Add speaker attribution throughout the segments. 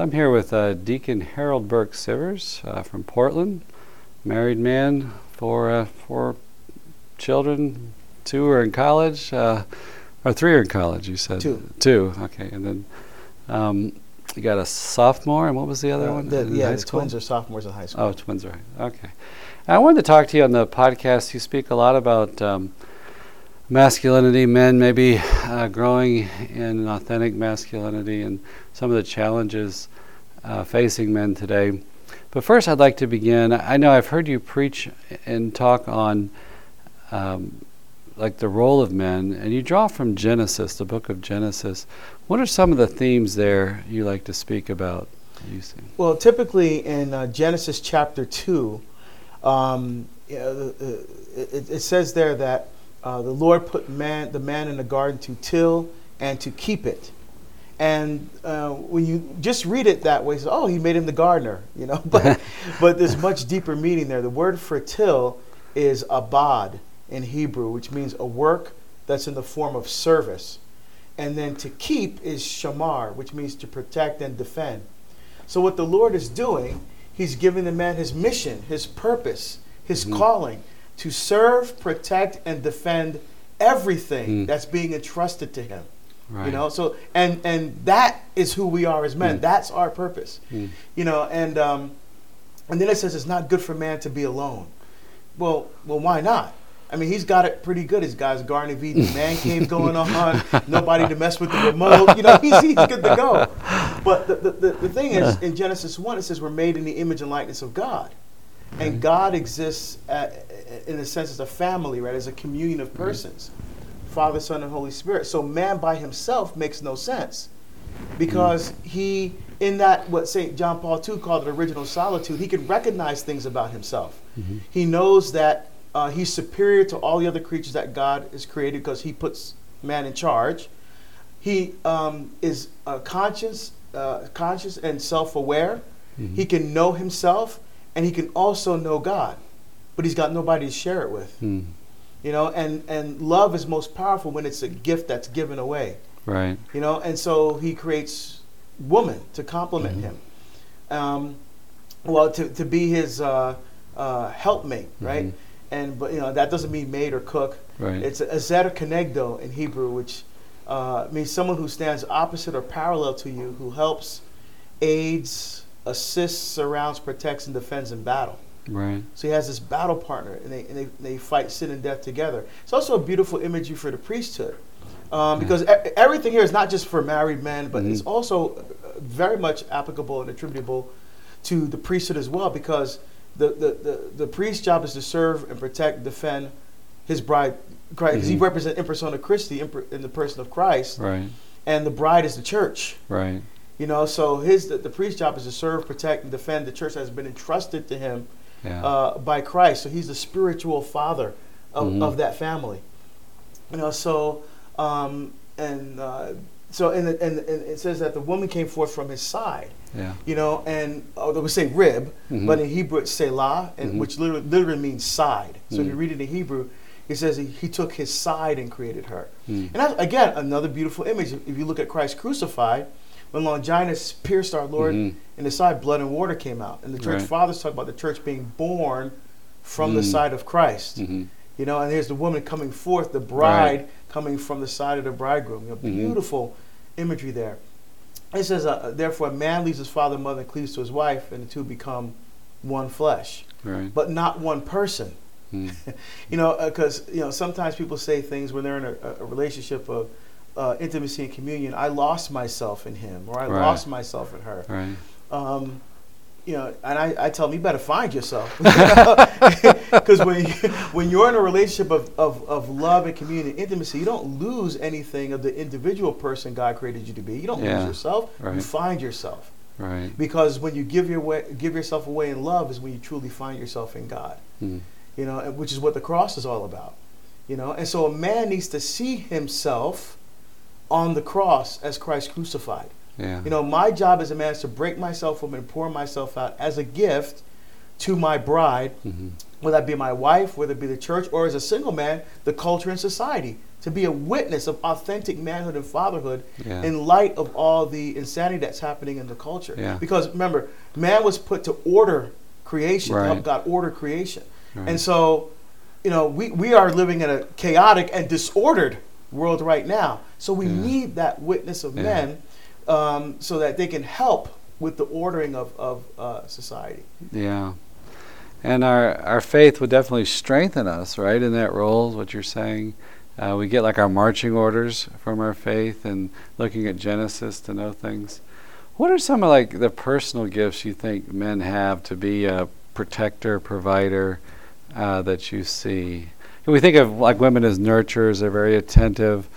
Speaker 1: So I'm here with uh, Deacon Harold Burke Sivers uh, from Portland, married man, four uh, four children, two are in college, uh, or three are in college. You said
Speaker 2: Two.
Speaker 1: Two. Okay, and then um, you got a sophomore, and what was the other
Speaker 2: Uh,
Speaker 1: one?
Speaker 2: the- yeah, the
Speaker 1: school?
Speaker 2: twins are sophomores in high school.
Speaker 1: Oh, twins are okay. I wanted to talk to you on the podcast. You speak a lot about um, masculinity, men maybe uh, growing in authentic masculinity, and some of the challenges uh, facing men today. But first, I'd like to begin. I know I've heard you preach and talk on um, like the role of men, and you draw from Genesis, the book of Genesis. What are some of the themes there you like to speak about?
Speaker 2: Well, typically in uh, Genesis chapter 2, um, uh, it, it says there that uh, the Lord put man, the man in the garden to till and to keep it. And uh, when you just read it that way, so, oh, he made him the gardener, you know. But, but there's much deeper meaning there. The word for till is abad in Hebrew, which means a work that's in the form of service. And then to keep is shamar, which means to protect and defend. So what the Lord is doing, He's giving the man his mission, his purpose, his calling to serve, protect, and defend everything
Speaker 1: Mm.
Speaker 2: that's being entrusted to him.
Speaker 1: Right.
Speaker 2: You know, so and and that is who we are as men.
Speaker 1: Mm.
Speaker 2: That's our purpose.
Speaker 1: Mm.
Speaker 2: You know, and um, and then it says it's not good for man to be alone. Well, well, why not? I mean, he's got it pretty good. He's got his Garden of Eden man cave going on. Nobody to mess with the remote. You know, he's, he's good to go. But the, the, the, the thing is, in Genesis 1, it says we're made in the image and likeness of God. And God exists, at, in a sense, as a family, right? As a communion of persons Father, Son, and Holy Spirit. So man by himself makes no sense because he, in that, what St. John Paul II called it original solitude, he can recognize things about himself. He knows that uh, he's superior to all the other creatures that God has created because he puts man in charge. He um, is uh, conscious, uh, conscious and self-aware. He can know himself, and he can also know God, but he's got nobody to share it with.
Speaker 1: Mm.
Speaker 2: You know, and and love is most powerful when it's a gift that's given away.
Speaker 1: Right.
Speaker 2: You know, and so he creates woman to complement him. Um, well, to, to be his uh, uh, helpmate, right?
Speaker 1: Mhm.
Speaker 2: And but you know that doesn't mean maid or cook.
Speaker 1: Right.
Speaker 2: It's a zeta kenegdo in Hebrew, which uh, means someone who stands opposite or parallel to you, who helps, aids, assists, surrounds, protects, and defends in battle.
Speaker 1: Right.
Speaker 2: So he has this battle partner, and they, and they, they fight sin and death together. It's also a beautiful imagery for the priesthood. Um, because e- everything here is not just for married men, but it's
Speaker 1: Mhm.
Speaker 2: also uh, very much applicable and attributable to the priesthood as well. Because the, the, the, the priest's job is to serve and protect defend his bride, Christ. 'cause He represents in persona Christi, in, per- in the person of Christ,
Speaker 1: Right.
Speaker 2: and the bride is the church.
Speaker 1: Right.
Speaker 2: You know, so his the, the priest's job is to serve, protect, and defend the church that has been entrusted to him
Speaker 1: Yeah.
Speaker 2: uh, by Christ. So he's the spiritual father of,
Speaker 1: Mhm.
Speaker 2: of that family. You know, so um, and uh, so and, and and it says that the woman came forth from his side.
Speaker 1: yeah.
Speaker 2: You know, and although we say rib,
Speaker 1: Mhm.
Speaker 2: but in Hebrew it's selah, and
Speaker 1: Mhm.
Speaker 2: which literally, literally means side. So if you
Speaker 1: Mhm.
Speaker 2: read it in Hebrew, it says he, he took his side and created her.
Speaker 1: Mm.
Speaker 2: And that's, again, another beautiful image. If you look at Christ crucified, when Longinus pierced our Lord
Speaker 1: Mhm.
Speaker 2: in the side, blood and water came out. And the church
Speaker 1: Right.
Speaker 2: fathers talk about the church being born from the
Speaker 1: Mm.
Speaker 2: side of Christ.
Speaker 1: Mhm.
Speaker 2: You know, and here's the woman coming forth, the bride coming from the side of the bridegroom. You know,
Speaker 1: Mhm.
Speaker 2: beautiful imagery there. It says, uh, therefore, a man leaves his father and mother and cleaves to his wife, and the two become one flesh,
Speaker 1: Right.
Speaker 2: but not one person.
Speaker 1: Mm.
Speaker 2: You know, because you know sometimes people say things when they're in a, a relationship of uh, intimacy and communion. I lost myself in him, or I
Speaker 1: Right.
Speaker 2: lost myself in her.
Speaker 1: Right.
Speaker 2: Um, you know, and I, I tell them you better find yourself, because when you, when you're in a relationship of, of, of love and communion and intimacy, you don't lose anything of the individual person God created you to be. You don't
Speaker 1: Yeah.
Speaker 2: lose yourself. You find yourself.
Speaker 1: Right.
Speaker 2: Because when you give your way, give yourself away in love is when you truly find yourself in God
Speaker 1: Mm.
Speaker 2: you know, which is what the cross is all about, you know. And so a man needs to see himself on the cross as Christ crucified.
Speaker 1: Yeah.
Speaker 2: You know, my job as a man is to break myself up and pour myself out as a gift to my bride,
Speaker 1: Mhm.
Speaker 2: whether that be my wife, whether it be the church, or as a single man, the culture and society. to be a witness of authentic manhood and fatherhood
Speaker 1: Yeah.
Speaker 2: in light of all the insanity that's happening in the culture.
Speaker 1: Yeah.
Speaker 2: Because remember, man was put to order creation,
Speaker 1: Right.
Speaker 2: help God order creation.
Speaker 1: Right.
Speaker 2: And so, you know, we, we are living in a chaotic and disordered world right now. So we
Speaker 1: Yeah.
Speaker 2: need that witness of
Speaker 1: Yeah.
Speaker 2: men um, so that they can help with the ordering of, of uh, society.
Speaker 1: Yeah. And our, our faith would definitely strengthen us, right, in that role, is what you're saying. Uh, we get like our marching orders from our faith and looking at Genesis to know things. What are some of like the personal gifts you think men have to be a protector, provider uh, that you see? We think of like women as nurturers? They're very attentive,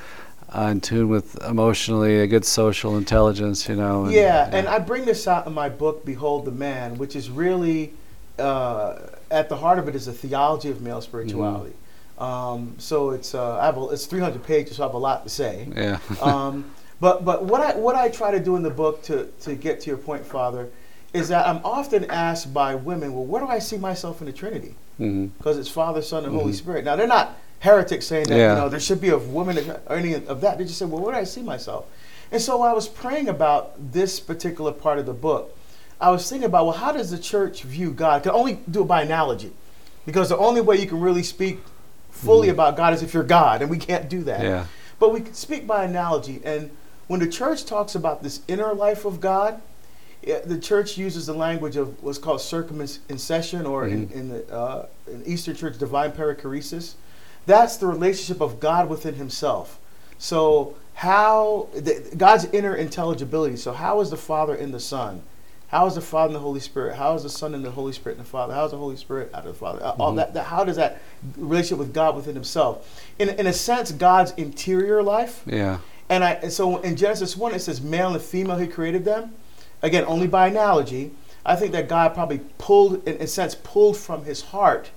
Speaker 1: uh, in tune with emotionally, a good social intelligence, you know.
Speaker 2: yeah, and I bring this out in my book, Behold the Man, which is really uh, at the heart of it is a theology of male spirituality. Um, so it's uh, I have a, it's 300 pages, so I have a lot to say.
Speaker 1: yeah.
Speaker 2: um, but but what I what I try to do in the book to to get to your point, Father, is that I'm often asked by women, well, where do I see myself in the Trinity?
Speaker 1: hmm
Speaker 2: Because it's Father, Son, and Holy
Speaker 1: Mhm.
Speaker 2: Spirit. Now they're not heretics saying that
Speaker 1: Yeah.
Speaker 2: you know there should be a woman or any of that. They just say, well, where do I see myself? And so I was praying about this particular part of the book. I was thinking about, well, how does the church view God? I can only do it by analogy, because the only way you can really speak fully
Speaker 1: Mhm.
Speaker 2: about God is if you're God, and we can't do that.
Speaker 1: Yeah.
Speaker 2: But we can speak by analogy. And when the church talks about this inner life of God, the church uses the language of what's called circumincession, or in,
Speaker 1: Mhm.
Speaker 2: in the uh, in Eastern Church, divine perichoresis. That's the relationship of God within Himself. So how the, God's inner intelligibility. So how is the Father in the Son? How is the Father in the Holy Spirit? How is the Son in the Holy Spirit in the Father? How is the Holy Spirit out of the Father? Uh, All that, that. How does that relationship with God within Himself? In in a sense, God's interior life.
Speaker 1: Yeah.
Speaker 2: And I and so in Genesis one it says male and female He created them. Again, only by analogy. I think that God probably pulled, in a sense, pulled from His heart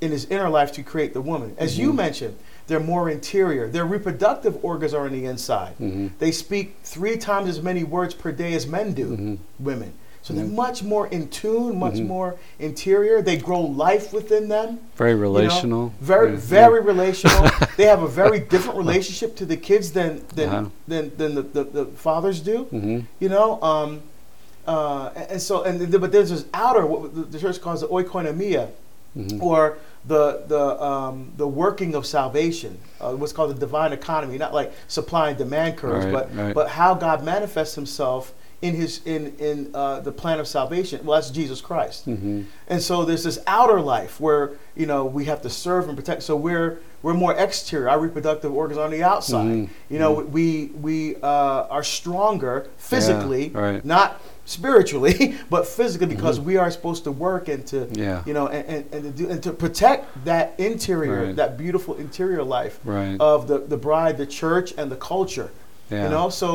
Speaker 2: in His inner life to create the woman. As you
Speaker 1: Mhm.
Speaker 2: mentioned, they're more interior. Their reproductive organs are on the inside.
Speaker 1: hmm
Speaker 2: They speak three times as many words per day as men do,
Speaker 1: Mhm.
Speaker 2: women. So they're
Speaker 1: Mhm.
Speaker 2: much more in tune, much
Speaker 1: Mhm.
Speaker 2: more interior. They grow life within them.
Speaker 1: Very
Speaker 2: you know,
Speaker 1: relational.
Speaker 2: very,
Speaker 1: Yeah.
Speaker 2: very relational. they have a very different relationship to the kids than than
Speaker 1: Uh-huh.
Speaker 2: than, than the, the, the fathers do.
Speaker 1: hmm
Speaker 2: You know, um, uh, and, so and but there's this outer what the, church calls the oikonomia,
Speaker 1: hmm
Speaker 2: or the the um, the working of salvation, uh, what's called the divine economy. Not like supply and demand curves,
Speaker 1: Right,
Speaker 2: but
Speaker 1: right.
Speaker 2: but how God manifests Himself in His in in uh, the plan of salvation. Well, that's Jesus Christ.
Speaker 1: hmm
Speaker 2: And so there's this outer life where you know we have to serve and protect. So we're we're more exterior. Our reproductive organs are on the outside.
Speaker 1: Mhm.
Speaker 2: You know, we we uh, are stronger physically,
Speaker 1: right.
Speaker 2: not spiritually, but physically because we are supposed to work and to
Speaker 1: Mm-hmm. Yeah.
Speaker 2: you know and, and, and, to do, and to protect that interior,
Speaker 1: Right.
Speaker 2: that beautiful interior life
Speaker 1: Right.
Speaker 2: of the the bride, the church, and the culture.
Speaker 1: yeah.
Speaker 2: You know, so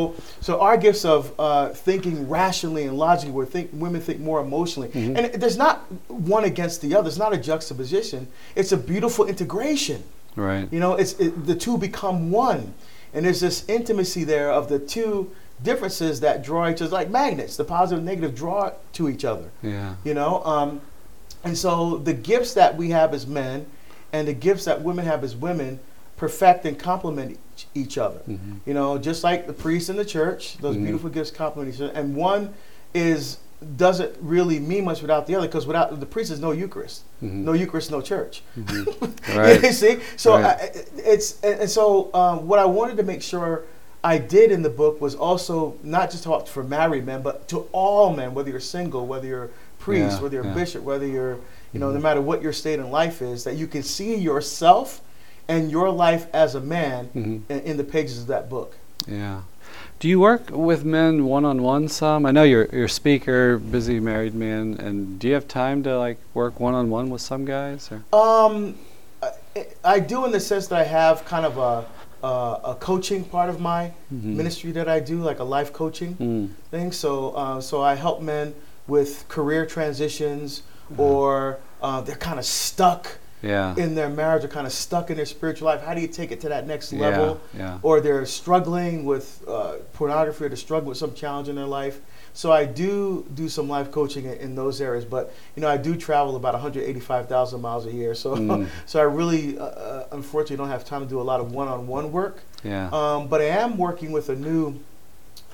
Speaker 2: so our gifts of uh, thinking rationally and logically, where think women think more emotionally,
Speaker 1: Mhm.
Speaker 2: and it, there's not one against the other. It's not a juxtaposition. It's a beautiful integration.
Speaker 1: Right.
Speaker 2: You know, it's it, the two become one, and there's this intimacy there of the two differences that draw each other like magnets. The positive and negative draw to each other.
Speaker 1: Yeah.
Speaker 2: You know, um, and so the gifts that we have as men, and the gifts that women have as women, perfect and complement each, each other.
Speaker 1: hmm
Speaker 2: You know, just like the priest in the church, those
Speaker 1: Mhm.
Speaker 2: beautiful gifts complement each other. And one is doesn't really mean much without the other because without the priest is no Eucharist,
Speaker 1: hmm
Speaker 2: no Eucharist, no church.
Speaker 1: hmm
Speaker 2: you
Speaker 1: Right.
Speaker 2: see, so
Speaker 1: Right.
Speaker 2: I, it's and and so um, what I wanted to make sure I did in the book was also not just talk for married men, but to all men, whether you're single, whether you're priest,
Speaker 1: Yeah,
Speaker 2: whether you're
Speaker 1: yeah.
Speaker 2: bishop, whether you're you know, no matter what your state in life is, that you can see yourself and your life as a man
Speaker 1: hmm
Speaker 2: in, in the pages of that book.
Speaker 1: Yeah. Do you work with men one on one some? I know you're you're a speaker, busy married man, and do you have time to like work one on one with some guys? Or?
Speaker 2: Um, I, I do in the sense that I have kind of a a, a coaching part of my
Speaker 1: Mhm.
Speaker 2: ministry that I do, like a life coaching
Speaker 1: Mm.
Speaker 2: thing. So uh, so I help men with career transitions
Speaker 1: Uh-huh.
Speaker 2: or uh, they're kind of stuck
Speaker 1: Yeah.
Speaker 2: in their marriage or kind of stuck in their spiritual life. How do you take it to that next level?
Speaker 1: Yeah.
Speaker 2: Or they're struggling with uh, pornography or they're struggling with some challenge in their life. So I do do some life coaching in, in those areas, but you know I do travel about 185,000 miles a year. So
Speaker 1: Mm.
Speaker 2: so I really, uh, uh, unfortunately, don't have time to do a lot of one-on-one work.
Speaker 1: Yeah.
Speaker 2: Um, but I am working with a new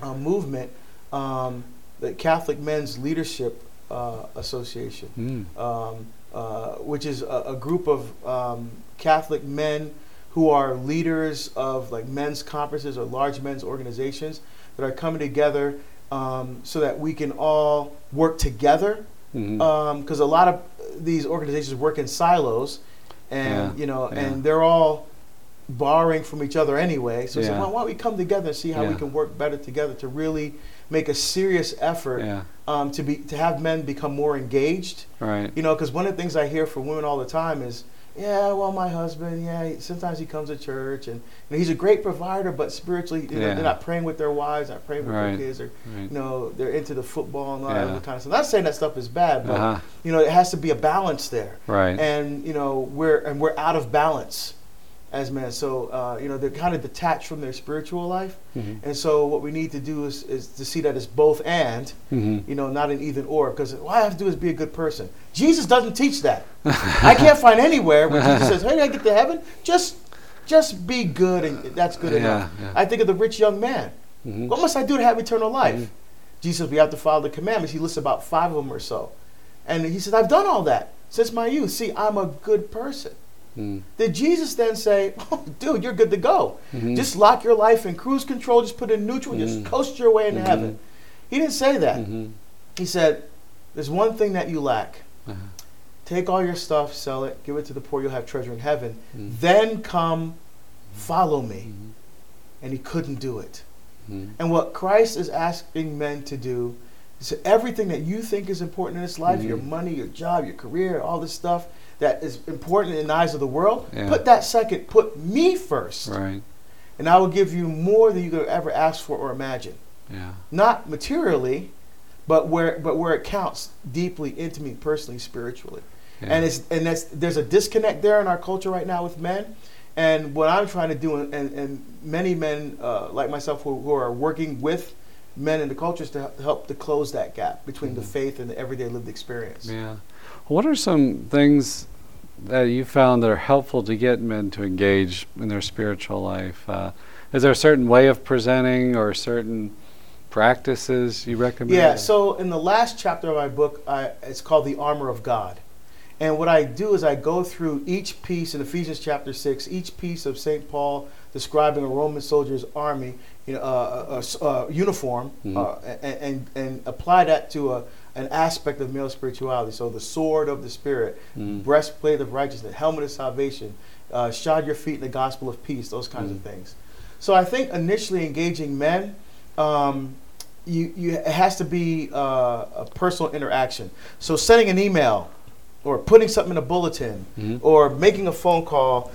Speaker 2: uh, movement, um, the Catholic Men's Leadership uh, Association,
Speaker 1: Mm.
Speaker 2: um, uh, which is a, a group of um, Catholic men who are leaders of like men's conferences or large men's organizations that are coming together um, so that we can all work together because a lot of these organizations work in silos, and
Speaker 1: Yeah,
Speaker 2: you know,
Speaker 1: yeah.
Speaker 2: and they're all borrowing from each other anyway. So, like,
Speaker 1: Yeah.
Speaker 2: why, why don't we come together and see how we can work better together to really make a serious effort
Speaker 1: yeah.
Speaker 2: um, to be to have men become more engaged.
Speaker 1: Right.
Speaker 2: You know, because one of the things I hear from women all the time is, yeah, well, my husband, yeah, he- sometimes he comes to church and you know, he's a great provider, but spiritually, you know,
Speaker 1: Yeah.
Speaker 2: they're not praying with their wives, not praying with
Speaker 1: Right.
Speaker 2: their kids, or
Speaker 1: Right.
Speaker 2: you know, they're into the football and all that
Speaker 1: Yeah.
Speaker 2: other kind of stuff. Not saying that stuff is bad, but
Speaker 1: Uh-huh.
Speaker 2: you know, it has to be a balance there.
Speaker 1: Right.
Speaker 2: And you know, we're and we're out of balance as men. So uh, you know, they're kind of detached from their spiritual life.
Speaker 1: Mhm.
Speaker 2: And so what we need to do is, is to see that it's both and,
Speaker 1: Mhm.
Speaker 2: you know, not an either or. Because all I have to do is be a good person. Jesus doesn't teach that. I can't find anywhere where Jesus says, "Hey, I get to heaven. Just, just be good, and that's good
Speaker 1: Yeah,
Speaker 2: enough."
Speaker 1: yeah.
Speaker 2: I think of the rich young man.
Speaker 1: Mhm.
Speaker 2: What must I do to have eternal life?
Speaker 1: Mhm.
Speaker 2: Jesus we have to follow the commandments. He lists about five of them or so, and he says, "I've done all that since my youth. See, I'm a good person."
Speaker 1: Mm.
Speaker 2: Did Jesus then say, "Oh, dude, you're good to go.
Speaker 1: Mhm.
Speaker 2: Just lock your life in cruise control. Just put it in neutral. Just
Speaker 1: Mhm.
Speaker 2: coast your way into
Speaker 1: Mhm.
Speaker 2: heaven." He didn't say that.
Speaker 1: Mhm.
Speaker 2: He said, "There's one thing that you lack.
Speaker 1: Uh-huh.
Speaker 2: Take all your stuff, sell it, give it to the poor. You'll have treasure in heaven.
Speaker 1: Mhm.
Speaker 2: Then come, follow me."
Speaker 1: Mhm.
Speaker 2: And he couldn't do it.
Speaker 1: Mhm.
Speaker 2: And what Christ is asking men to do is everything that you think is important in this life, your money, your job, your career, all this stuff that is important in the eyes of the world,
Speaker 1: Yeah.
Speaker 2: put that second. Put me first.
Speaker 1: Right.
Speaker 2: And I will give you more than you could ever ask for or imagine.
Speaker 1: Yeah.
Speaker 2: Not materially, but where but where it counts deeply, intimately, personally, spiritually.
Speaker 1: Yeah.
Speaker 2: And it's and that's there's a disconnect there in our culture right now with men. And what I'm trying to do, and, and, many men uh, like myself who, who are working with men in the culture, is to help- to close that gap between the
Speaker 1: Mhm.
Speaker 2: faith and the everyday lived experience.
Speaker 1: Yeah. What are some things that you found that are helpful to get men to engage in their spiritual life? Uh, is there a certain way of presenting or certain practices you recommend?
Speaker 2: Yeah. So in the last chapter of my book, I, it's called the armor of God. And what I do is I go through each piece in Ephesians chapter six, each piece of Saint Paul describing a Roman soldier's army, you know, uh, uh, uh, uh, uniform,
Speaker 1: Mhm.
Speaker 2: uh, and, and and apply that to a an aspect of male spirituality. So the sword of the spirit,
Speaker 1: Mm.
Speaker 2: breastplate of righteousness, helmet of salvation, uh, shod your feet in the gospel of peace, those kinds
Speaker 1: Mhm.
Speaker 2: of things. So I think initially engaging men, um, you, you it has to be uh, a personal interaction. So sending an email, or putting something in a bulletin,
Speaker 1: Mhm.
Speaker 2: or making a phone call.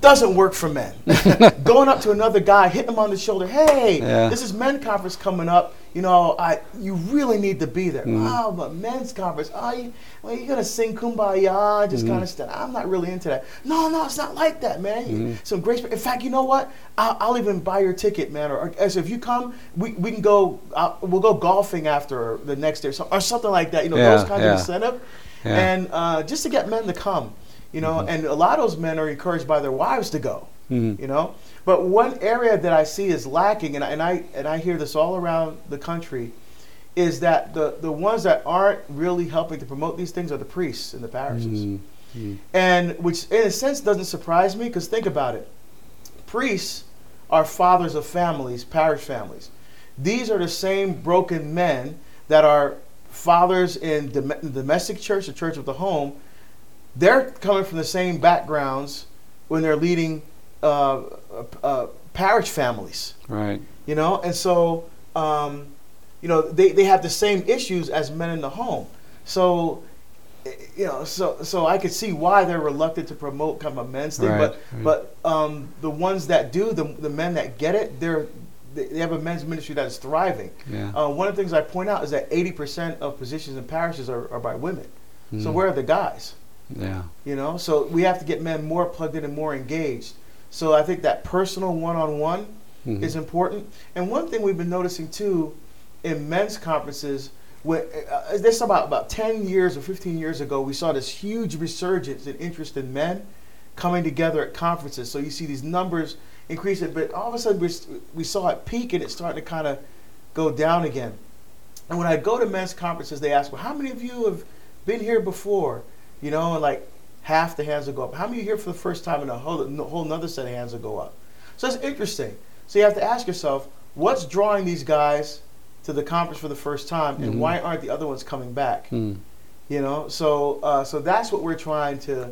Speaker 2: Doesn't work for men. Going up to another guy, hitting him on the shoulder, hey,
Speaker 1: Yeah.
Speaker 2: this is men conference coming up. You know, I you really need to be there.
Speaker 1: Mhm.
Speaker 2: Wow, but men's conference, oh, you, well, you're gonna sing kumbaya, just
Speaker 1: Mhm.
Speaker 2: kind of stuff. I'm not really into that. No, no, it's not like that, man.
Speaker 1: Mhm.
Speaker 2: Some great. In fact, you know what? I'll, I'll even buy your ticket, man. Or, or as if you come, we, we can go. Uh, we'll go golfing after the next day, or, so, or something like that. You know,
Speaker 1: Yeah,
Speaker 2: those kinds
Speaker 1: yeah.
Speaker 2: of incentive,
Speaker 1: Yeah.
Speaker 2: and uh, just to get men to come. You know,
Speaker 1: Mhm.
Speaker 2: and a lot of those men are encouraged by their wives to go
Speaker 1: Mhm.
Speaker 2: you know but one area that i see is lacking and I, and I and i hear this all around the country is that the the ones that aren't really helping to promote these things are the priests in the parishes
Speaker 1: Mhm. Mhm.
Speaker 2: and which in a sense doesn't surprise me because think about it priests are fathers of families parish families these are the same broken men that are fathers in dom- domestic church the church of the home they're coming from the same backgrounds when they're leading uh, uh, parish families
Speaker 1: Right.
Speaker 2: you know and so um, you know they, they have the same issues as men in the home so you know so so i could see why they're reluctant to promote kind of a men's thing
Speaker 1: Right,
Speaker 2: but
Speaker 1: right.
Speaker 2: but um, the ones that do the, the men that get it they're they have a men's ministry that is thriving
Speaker 1: Yeah.
Speaker 2: uh, one of the things i point out is that 80% of positions in parishes are, are by women so
Speaker 1: Mhm.
Speaker 2: where are the guys
Speaker 1: Yeah.
Speaker 2: you know so we have to get men more plugged in and more engaged so i think that personal one-on-one
Speaker 1: Mhm.
Speaker 2: is important and one thing we've been noticing too in men's conferences, when, uh, this about about 10 years or 15 years ago, we saw this huge resurgence in interest in men coming together at conferences. So you see these numbers increasing, but all of a sudden we we saw it peak and it's starting to kind of go down again. And when I go to men's conferences, they ask, well, how many of you have been here before? You know, and like half the hands will go up. How many are here for the first time? And a whole, a whole another set of hands will go up. So it's interesting. So you have to ask yourself, what's drawing these guys to the conference for the first time, and
Speaker 1: Mhm.
Speaker 2: why aren't the other ones coming back?
Speaker 1: Hmm.
Speaker 2: You know, so uh, so that's what we're trying to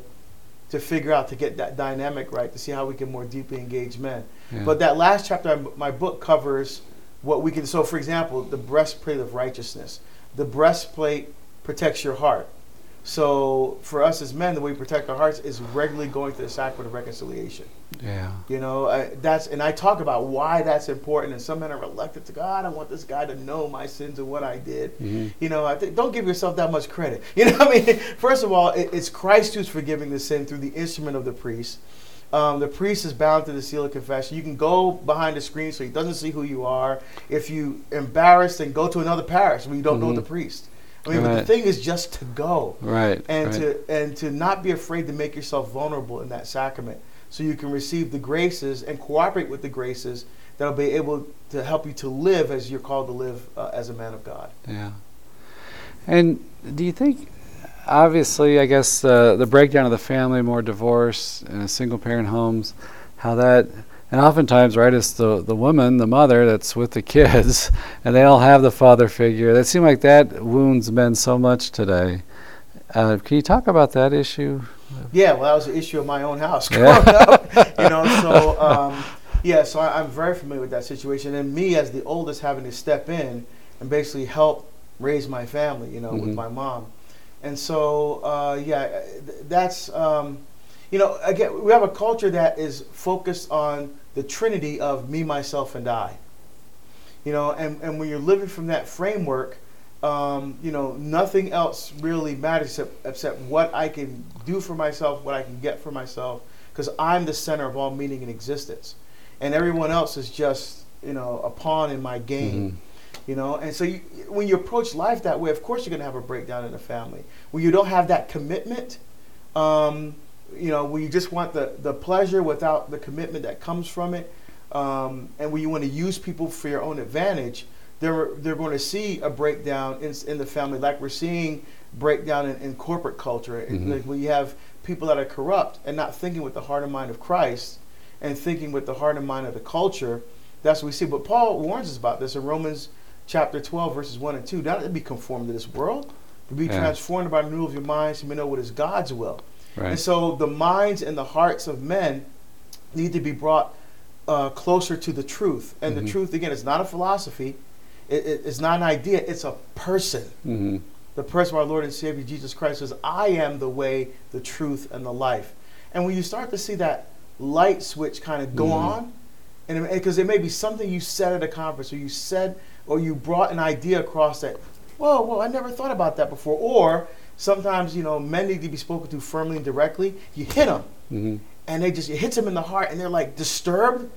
Speaker 2: to figure out to get that dynamic right to see how we can more deeply engage men.
Speaker 1: Yeah.
Speaker 2: But that last chapter of my book covers what we can. So, for example, the breastplate of righteousness. The breastplate protects your heart. So, for us as men, the way we protect our hearts is regularly going to the sacrament of reconciliation.
Speaker 1: yeah.
Speaker 2: You know, I, that's and I talk about why that's important. And some men are reluctant to God. I want this guy to know my sins and what I did.
Speaker 1: Mhm.
Speaker 2: You know, I think don't give yourself that much credit. You know, what I mean, first of all, it, it's Christ who's forgiving the sin through the instrument of the priest. Um, the priest is bound to the seal of confession. You can go behind the screen so he doesn't see who you are. If you embarrassed, then go to another parish where you don't know
Speaker 1: Mhm.
Speaker 2: the priest. I mean, but the thing is just to go
Speaker 1: Right.
Speaker 2: and
Speaker 1: right.
Speaker 2: to and to not be afraid to make yourself vulnerable in that sacrament so you can receive the graces and cooperate with the graces that'll be able to help you to live as you're called to live uh, as a man of God.
Speaker 1: Yeah. And do you think, obviously, I guess uh, the breakdown of the family, more divorce and single parent homes, how that, and oftentimes, right, it's the, the woman, the mother that's with the kids, and they all have the father figure. That seems like that wounds men so much today. Uh, can you talk about that issue?
Speaker 2: Yeah, well, that was the issue of my own house growing
Speaker 1: Yeah.
Speaker 2: up. You know, so um, yeah, so I, I'm very familiar with that situation, and me as the oldest having to step in and basically help raise my family. You know, with
Speaker 1: Mhm.
Speaker 2: my mom, and so uh, yeah, th- that's um, you know, again, we have a culture that is focused on the Trinity of me, myself, and I. You know, and, and when you're living from that framework, um, you know, nothing else really matters except, except what I can do for myself, what I can get for myself, because I'm the center of all meaning and existence. And everyone else is just, you know, a pawn in my game.
Speaker 1: Mhm.
Speaker 2: You know, and so you, when you approach life that way, of course you're going to have a breakdown in the family. When you don't have that commitment, um, you know, when you just want the, the pleasure without the commitment that comes from it, um, and when you want to use people for your own advantage, they're, they're going to see a breakdown in, in the family, like we're seeing breakdown in, in corporate culture.
Speaker 1: Mhm.
Speaker 2: Like when you have people that are corrupt and not thinking with the heart and mind of Christ and thinking with the heart and mind of the culture, that's what we see. But Paul warns us about this in Romans chapter 12, verses 1 and 2. Not to be conformed to this world, to be
Speaker 1: Yeah.
Speaker 2: transformed by the renewal of your minds, so you may know what is God's will. And so the minds and the hearts of men need to be brought uh, closer to the truth. And
Speaker 1: Mhm.
Speaker 2: the truth, again, is not a philosophy, it, it- it's not an idea, it's a person.
Speaker 1: hmm
Speaker 2: The person of our Lord and Savior Jesus Christ says, I am the way, the truth, and the life. And when you start to see that light switch kind of go
Speaker 1: Mhm.
Speaker 2: on, and because it may be something you said at a conference, or you said, or you brought an idea across that, whoa, whoa, I never thought about that before. Or sometimes, you know, men need to be spoken to firmly and directly. You hit them,
Speaker 1: hmm
Speaker 2: and they just it hits them in the heart, and they're like disturbed,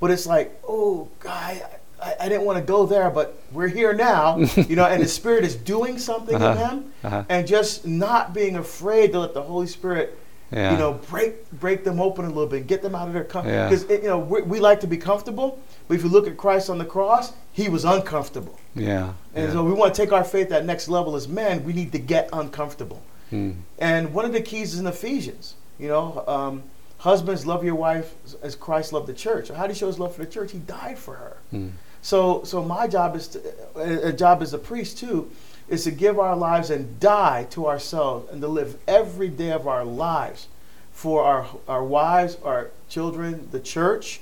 Speaker 2: but it's like, oh, God, I, I didn't want to go there, but we're here now, you know, and the Spirit is doing something in
Speaker 1: Uh-huh.
Speaker 2: them,
Speaker 1: Uh-huh.
Speaker 2: and just not being afraid to let the Holy Spirit,
Speaker 1: Yeah.
Speaker 2: you know, break break them open a little bit, get them out of their comfort.
Speaker 1: Yeah.
Speaker 2: Because you know we, we like to be comfortable, but if you look at Christ on the cross, he was uncomfortable,
Speaker 1: yeah.
Speaker 2: and
Speaker 1: yeah.
Speaker 2: so we want to take our faith that next level as men. We need to get uncomfortable.
Speaker 1: Mm.
Speaker 2: And one of the keys is in Ephesians. You know, um, husbands love your wife as Christ loved the church. How did he show his love for the church? He died for her.
Speaker 1: Mm.
Speaker 2: So, so my job is to, a a job as a priest too, is to give our lives and die to ourselves and to live every day of our lives for our our wives, our children, the church,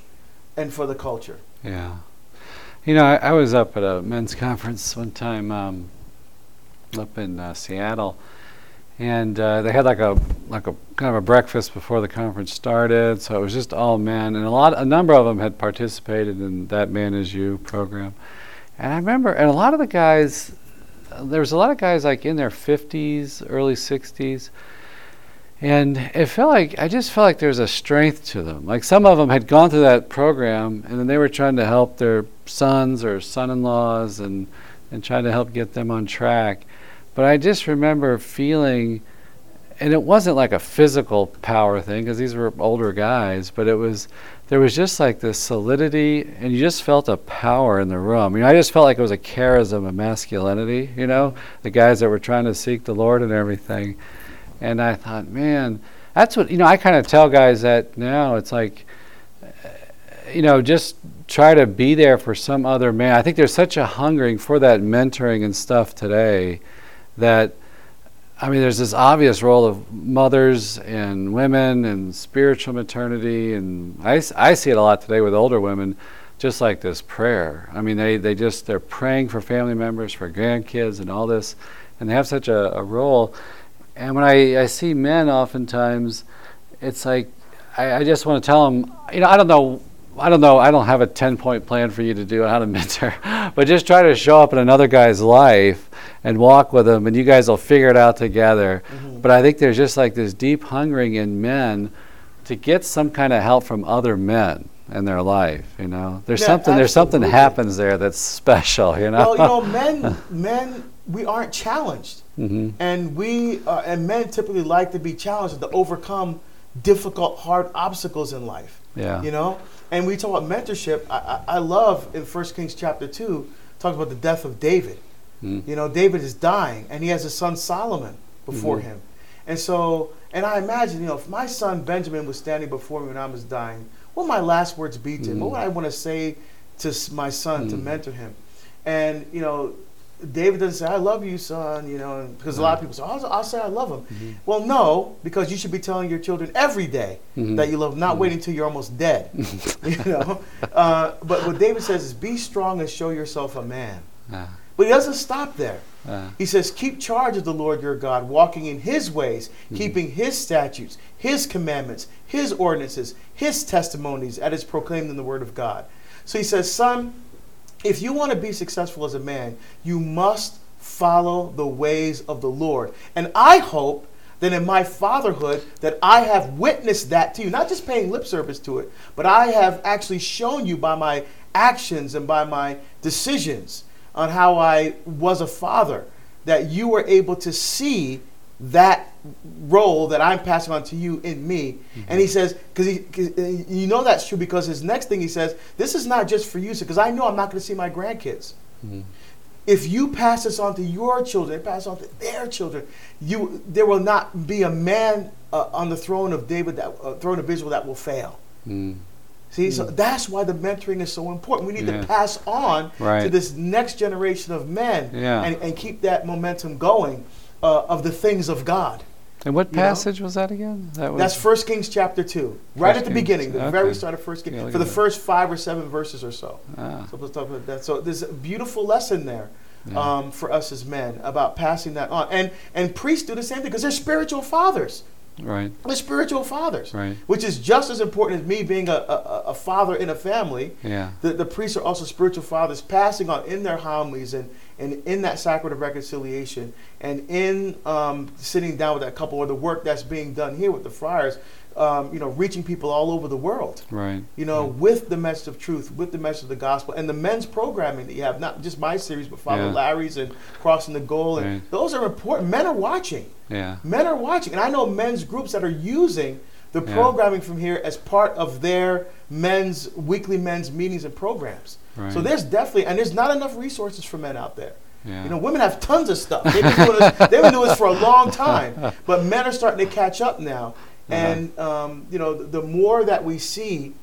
Speaker 2: and for the culture.
Speaker 1: Yeah. You know, I, I was up at a men's conference one time um, up in uh, Seattle, and uh, they had like a like a kind of a breakfast before the conference started. So it was just all men, and a lot, a number of them had participated in that Man Is You program. And I remember, and a lot of the guys, there was a lot of guys like in their 50s, early 60s. And it felt like I just felt like there was a strength to them. Like some of them had gone through that program, and then they were trying to help their sons or son-in-laws, and and trying to help get them on track. But I just remember feeling, and it wasn't like a physical power thing because these were older guys, but it was there was just like this solidity, and you just felt a power in the room. You know, I just felt like it was a charism of masculinity. You know, the guys that were trying to seek the Lord and everything. And I thought, man, that's what you know. I kind of tell guys that now. It's like, uh, you know, just try to be there for some other man. I think there's such a hungering for that mentoring and stuff today that I mean, there's this obvious role of mothers and women and spiritual maternity, and I, I see it a lot today with older women, just like this prayer. I mean, they, they just they're praying for family members, for grandkids, and all this, and they have such a, a role. And when I, I see men, oftentimes, it's like I, I just want to tell them, you know, I don't know I don't know, I don't have a 10 point plan for you to do how to mentor, but just try to show up in another guy's life and walk with him, and you guys will figure it out together. Mm-hmm. But I think there's just like this deep hungering in men to get some kind of help from other men in their life. You know, there's yeah, something absolutely. there's something happens there that's special. You know.
Speaker 2: Well, you know, men men we aren't challenged, mm-hmm. and we uh, and men typically like to be challenged to overcome difficult, hard obstacles in life.
Speaker 1: Yeah.
Speaker 2: You know, and we talk about mentorship. I, I, I love in First Kings chapter two talks about the death of David Mm. You know, David is dying, and he has a son Solomon before mm-hmm. him. And so, and I imagine, you know, if my son Benjamin was standing before me when I was dying, what would my last words be to him? What would mm. I want to say to my son mm. to mentor him? And, you know, David doesn't say, I love you, son, you know, because a lot of people say, I'll, I'll say I love him. Mm-hmm. Well, no, because you should be telling your children every day mm-hmm. that you love them, not mm-hmm. waiting until you're almost dead. you know? Uh, but what David says is, be strong and show yourself a man. Ah. But he doesn't stop there. Uh, he says, Keep charge of the Lord your God, walking in his ways, mm-hmm. keeping his statutes, his commandments, his ordinances, his testimonies, as is proclaimed in the word of God. So he says, Son, if you want to be successful as a man, you must follow the ways of the Lord. And I hope that in my fatherhood that I have witnessed that to you, not just paying lip service to it, but I have actually shown you by my actions and by my decisions on how I was a father, that you were able to see that role that I'm passing on to you in me. Mm-hmm. And he says, because uh, you know that's true because his next thing he says, this is not just for you, because I know I'm not going to see my grandkids. Mm-hmm. If you pass this on to your children, pass on to their children, you there will not be a man uh, on the throne of David, that uh, throne of Israel, that will fail. Mm. See, so hmm. that's why the mentoring is so important. We need yeah. to pass on right. to this next generation of men yeah. and, and keep that momentum going uh, of the things of God.
Speaker 1: And what passage know? was that again?
Speaker 2: That was That's First Kings chapter two, right at the Kings. beginning, the okay. very start of First Kings, yeah, for the first five or seven verses or so. Ah. So let's talk about that. So there's a beautiful lesson there yeah. um, for us as men about passing that on, and and priests do the same thing because they're spiritual fathers.
Speaker 1: Right.
Speaker 2: They're spiritual fathers.
Speaker 1: Right.
Speaker 2: Which is just as important as me being a, a, a father in a family.
Speaker 1: Yeah.
Speaker 2: The, the priests are also spiritual fathers, passing on in their homilies and, and in that sacrament of reconciliation and in um, sitting down with that couple or the work that's being done here with the friars um, you know, reaching people all over the world.
Speaker 1: Right.
Speaker 2: You know,
Speaker 1: right.
Speaker 2: with the message of truth, with the message of the gospel, and the men's programming that you have, not just my series, but Father yeah. Larry's and Crossing the Goal, and right. those are important. Men are watching.
Speaker 1: Yeah.
Speaker 2: Men are watching, and I know men's groups that are using the yeah. programming from here as part of their men's weekly men's meetings and programs. Right. So there's definitely, and there's not enough resources for men out there. Yeah. You know, women have tons of stuff. They've been, doing this, they've been doing this for a long time, but men are starting to catch up now. And um, you know, the, the, more that we see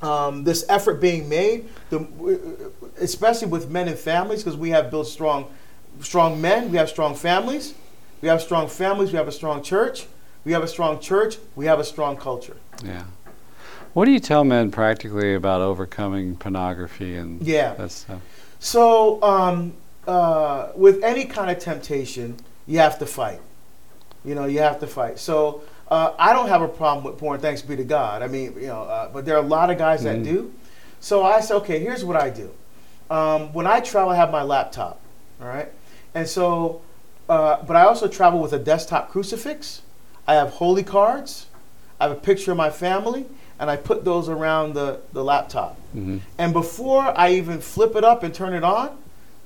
Speaker 2: um, this effort being made, the, especially with men and families, because we have built strong, strong men, we have strong families, we have strong families, we have a strong church, we have a strong church, we have a strong culture.
Speaker 1: Yeah. What do you tell men practically about overcoming pornography and
Speaker 2: yeah.
Speaker 1: that stuff?
Speaker 2: So, um, uh, with any kind of temptation, you have to fight. You know, you have to fight. So, uh, I don't have a problem with porn, thanks be to God. I mean, you know, uh, but there are a lot of guys mm-hmm. that do. So I said, okay, here's what I do. Um, when I travel, I have my laptop, all right? And so, uh, but I also travel with a desktop crucifix. I have holy cards. I have a picture of my family, and I put those around the, the laptop. Mm-hmm. And before I even flip it up and turn it on,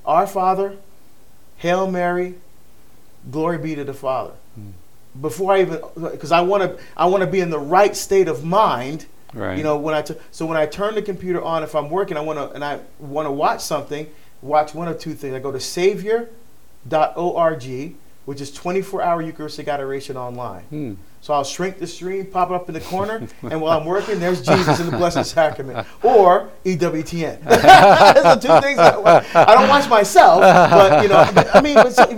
Speaker 2: Our Father, Hail Mary, glory be to the Father.
Speaker 1: Hmm.
Speaker 2: Before I even, because I want to, I want to be in the right state of mind.
Speaker 1: Right.
Speaker 2: You know, when I t- so when I turn the computer on, if I'm working, I want to, and I want to watch something, watch one or two things. I go to Savior.org, which is 24-hour Eucharistic adoration online.
Speaker 1: Hmm.
Speaker 2: So I'll shrink the stream, pop it up in the corner, and while I'm working, there's Jesus in the Blessed Sacrament. Or EWTN. Those the two things I. I don't watch myself, but you know, I mean,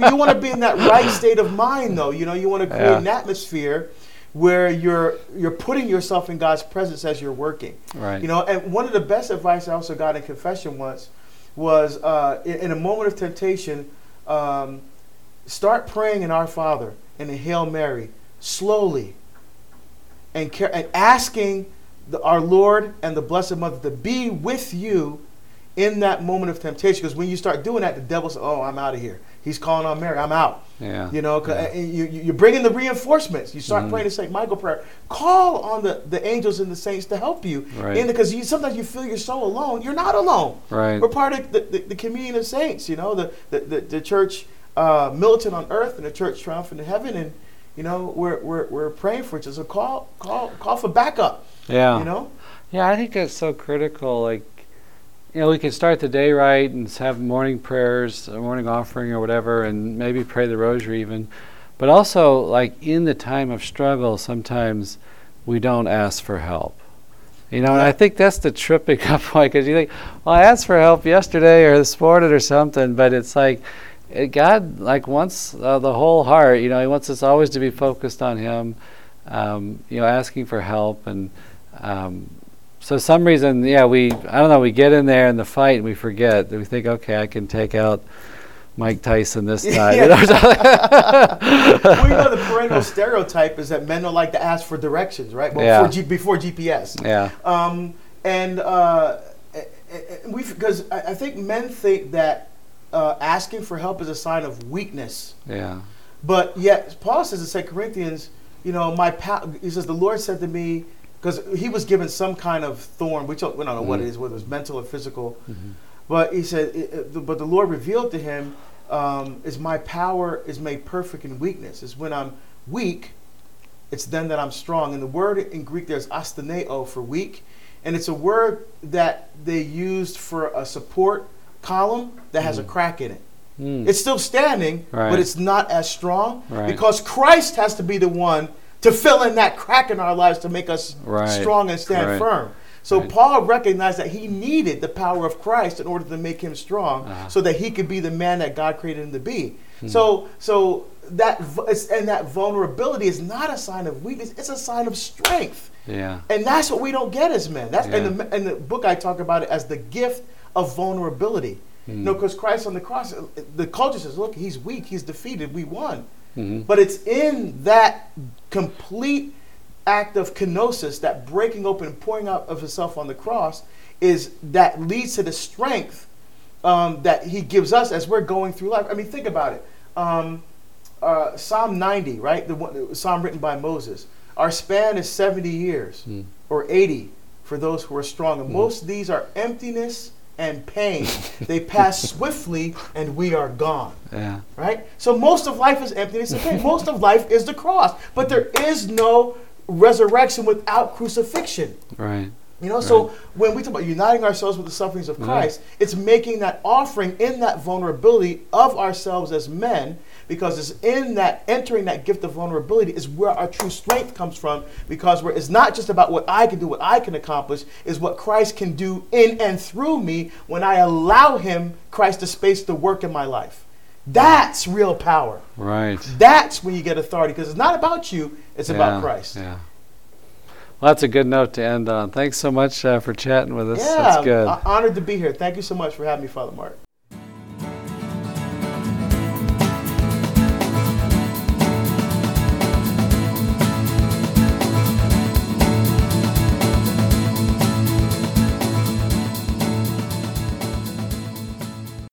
Speaker 2: you want to be in that right state of mind, though. You know, you want to create
Speaker 1: Yeah.
Speaker 2: an atmosphere where you're you're putting yourself in God's presence as you're working.
Speaker 1: Right.
Speaker 2: You know, and one of the best advice I also got in confession once was uh, in, in a moment of temptation, um, start praying in Our Father and in Hail Mary slowly and, care, and asking the, our Lord and the Blessed Mother to be with you in that moment of temptation. Because when you start doing that, the devil says, "Oh, I'm out of here." He's calling on Mary. I'm out.
Speaker 1: Yeah.
Speaker 2: You know,
Speaker 1: Yeah.
Speaker 2: and you, you- you're bringing the reinforcements. You start
Speaker 1: Mhm.
Speaker 2: praying the St. Michael prayer. Call on the, the angels and the saints to help you.
Speaker 1: Right.
Speaker 2: Because you, sometimes you feel you're so alone. You're not alone.
Speaker 1: Right.
Speaker 2: We're part of the, the, the communion of saints, you know, the, the, the, the church uh, militant on earth and the church triumphant in heaven. And, you know, we're, we're, we're praying for each other. So call, call, call for backup,
Speaker 1: Yeah.
Speaker 2: you know?
Speaker 1: Yeah, I think that's so critical. Like, you know, we can start the day right and have morning prayers, a morning offering or whatever, and maybe pray the rosary even. But also, like in the time of struggle, sometimes we don't ask for help. You know, and I think that's the tripping up point because you think, well, I asked for help yesterday or this morning or something, but it's like it, God like wants uh, the whole heart. You know, He wants us always to be focused on Him. Um, you know, asking for help and. Um, so some reason, yeah, we I don't know, we get in there in the fight and we forget. that We think, okay, I can take out Mike Tyson this time. you know,
Speaker 2: well, you know, the perennial stereotype is that men don't like to ask for directions, right? Well,
Speaker 1: Yeah.
Speaker 2: before, G, before GPS.
Speaker 1: yeah,
Speaker 2: Um, and uh, we because I, I think men think that uh, asking for help is a sign of weakness.
Speaker 1: yeah,
Speaker 2: But yet, Paul says in 2 Corinthians, you know, my pow- he says, the Lord said to me, because he was given some kind of thorn, which we don't know what
Speaker 1: Mhm.
Speaker 2: it is, whether it's mental or physical.
Speaker 1: Mhm.
Speaker 2: But he said, it, it- but the Lord revealed to him, um, is my power is made perfect in weakness. Is when I'm weak, it's then that I'm strong. And the word in Greek there's asteneo for weak, and it's a word that they used for a support column that has a
Speaker 1: Mm.
Speaker 2: crack in it.
Speaker 1: Mm.
Speaker 2: It's still standing,
Speaker 1: Right.
Speaker 2: but it's not as strong
Speaker 1: Right.
Speaker 2: because Christ has to be the one to fill in that crack in our lives to make us
Speaker 1: Right.
Speaker 2: strong and stand firm. So. Paul recognized that he needed the power of Christ in order to make him strong,
Speaker 1: Uh-huh.
Speaker 2: so that he could be the man that God created him to be.
Speaker 1: Hmm.
Speaker 2: So, so that and that vulnerability is not a sign of weakness; it's a sign of strength.
Speaker 1: yeah,
Speaker 2: And that's what we don't get as men. That's
Speaker 1: Yeah.
Speaker 2: in, the, in the book I talk about it as the gift of vulnerability.
Speaker 1: Hmm.
Speaker 2: You know, because Christ on the cross, the culture says, "Look, he's weak, he's defeated, we won."
Speaker 1: Mhm.
Speaker 2: But it's in that complete act of kenosis, that breaking open and pouring out of himself on the cross, is that leads to the strength um, that he gives us as we're going through life. I mean, think about it. Um, uh, Psalm 90, right? The one, the psalm written by Moses. Our span is 70 years
Speaker 1: Mm.
Speaker 2: or 80 for those who are strong. And most of these are emptiness and pain. they pass swiftly and we are gone
Speaker 1: yeah,
Speaker 2: right? So most of life is emptiness and pain. most of life is the cross. But there is no resurrection without crucifixion.
Speaker 1: right,
Speaker 2: You know, so when we talk about uniting ourselves with the sufferings of
Speaker 1: Yeah.
Speaker 2: Christ, it's making that offering in that vulnerability of ourselves as men, because it's in that entering that gift of vulnerability is where our true strength comes from. Because it's not just about what I can do, what I can accomplish, is what Christ can do in and through me when I allow Him, Christ, the space to work in my life. That's real power.
Speaker 1: right.
Speaker 2: That's when you get authority, because it's not about you; it's
Speaker 1: yeah,
Speaker 2: about Christ.
Speaker 1: Yeah. Well, that's a good note to end on. Thanks so much uh, for chatting with us.
Speaker 2: Yeah,
Speaker 1: that's good.
Speaker 2: I'm honored to be here. Thank you so much for having me, Father Mark.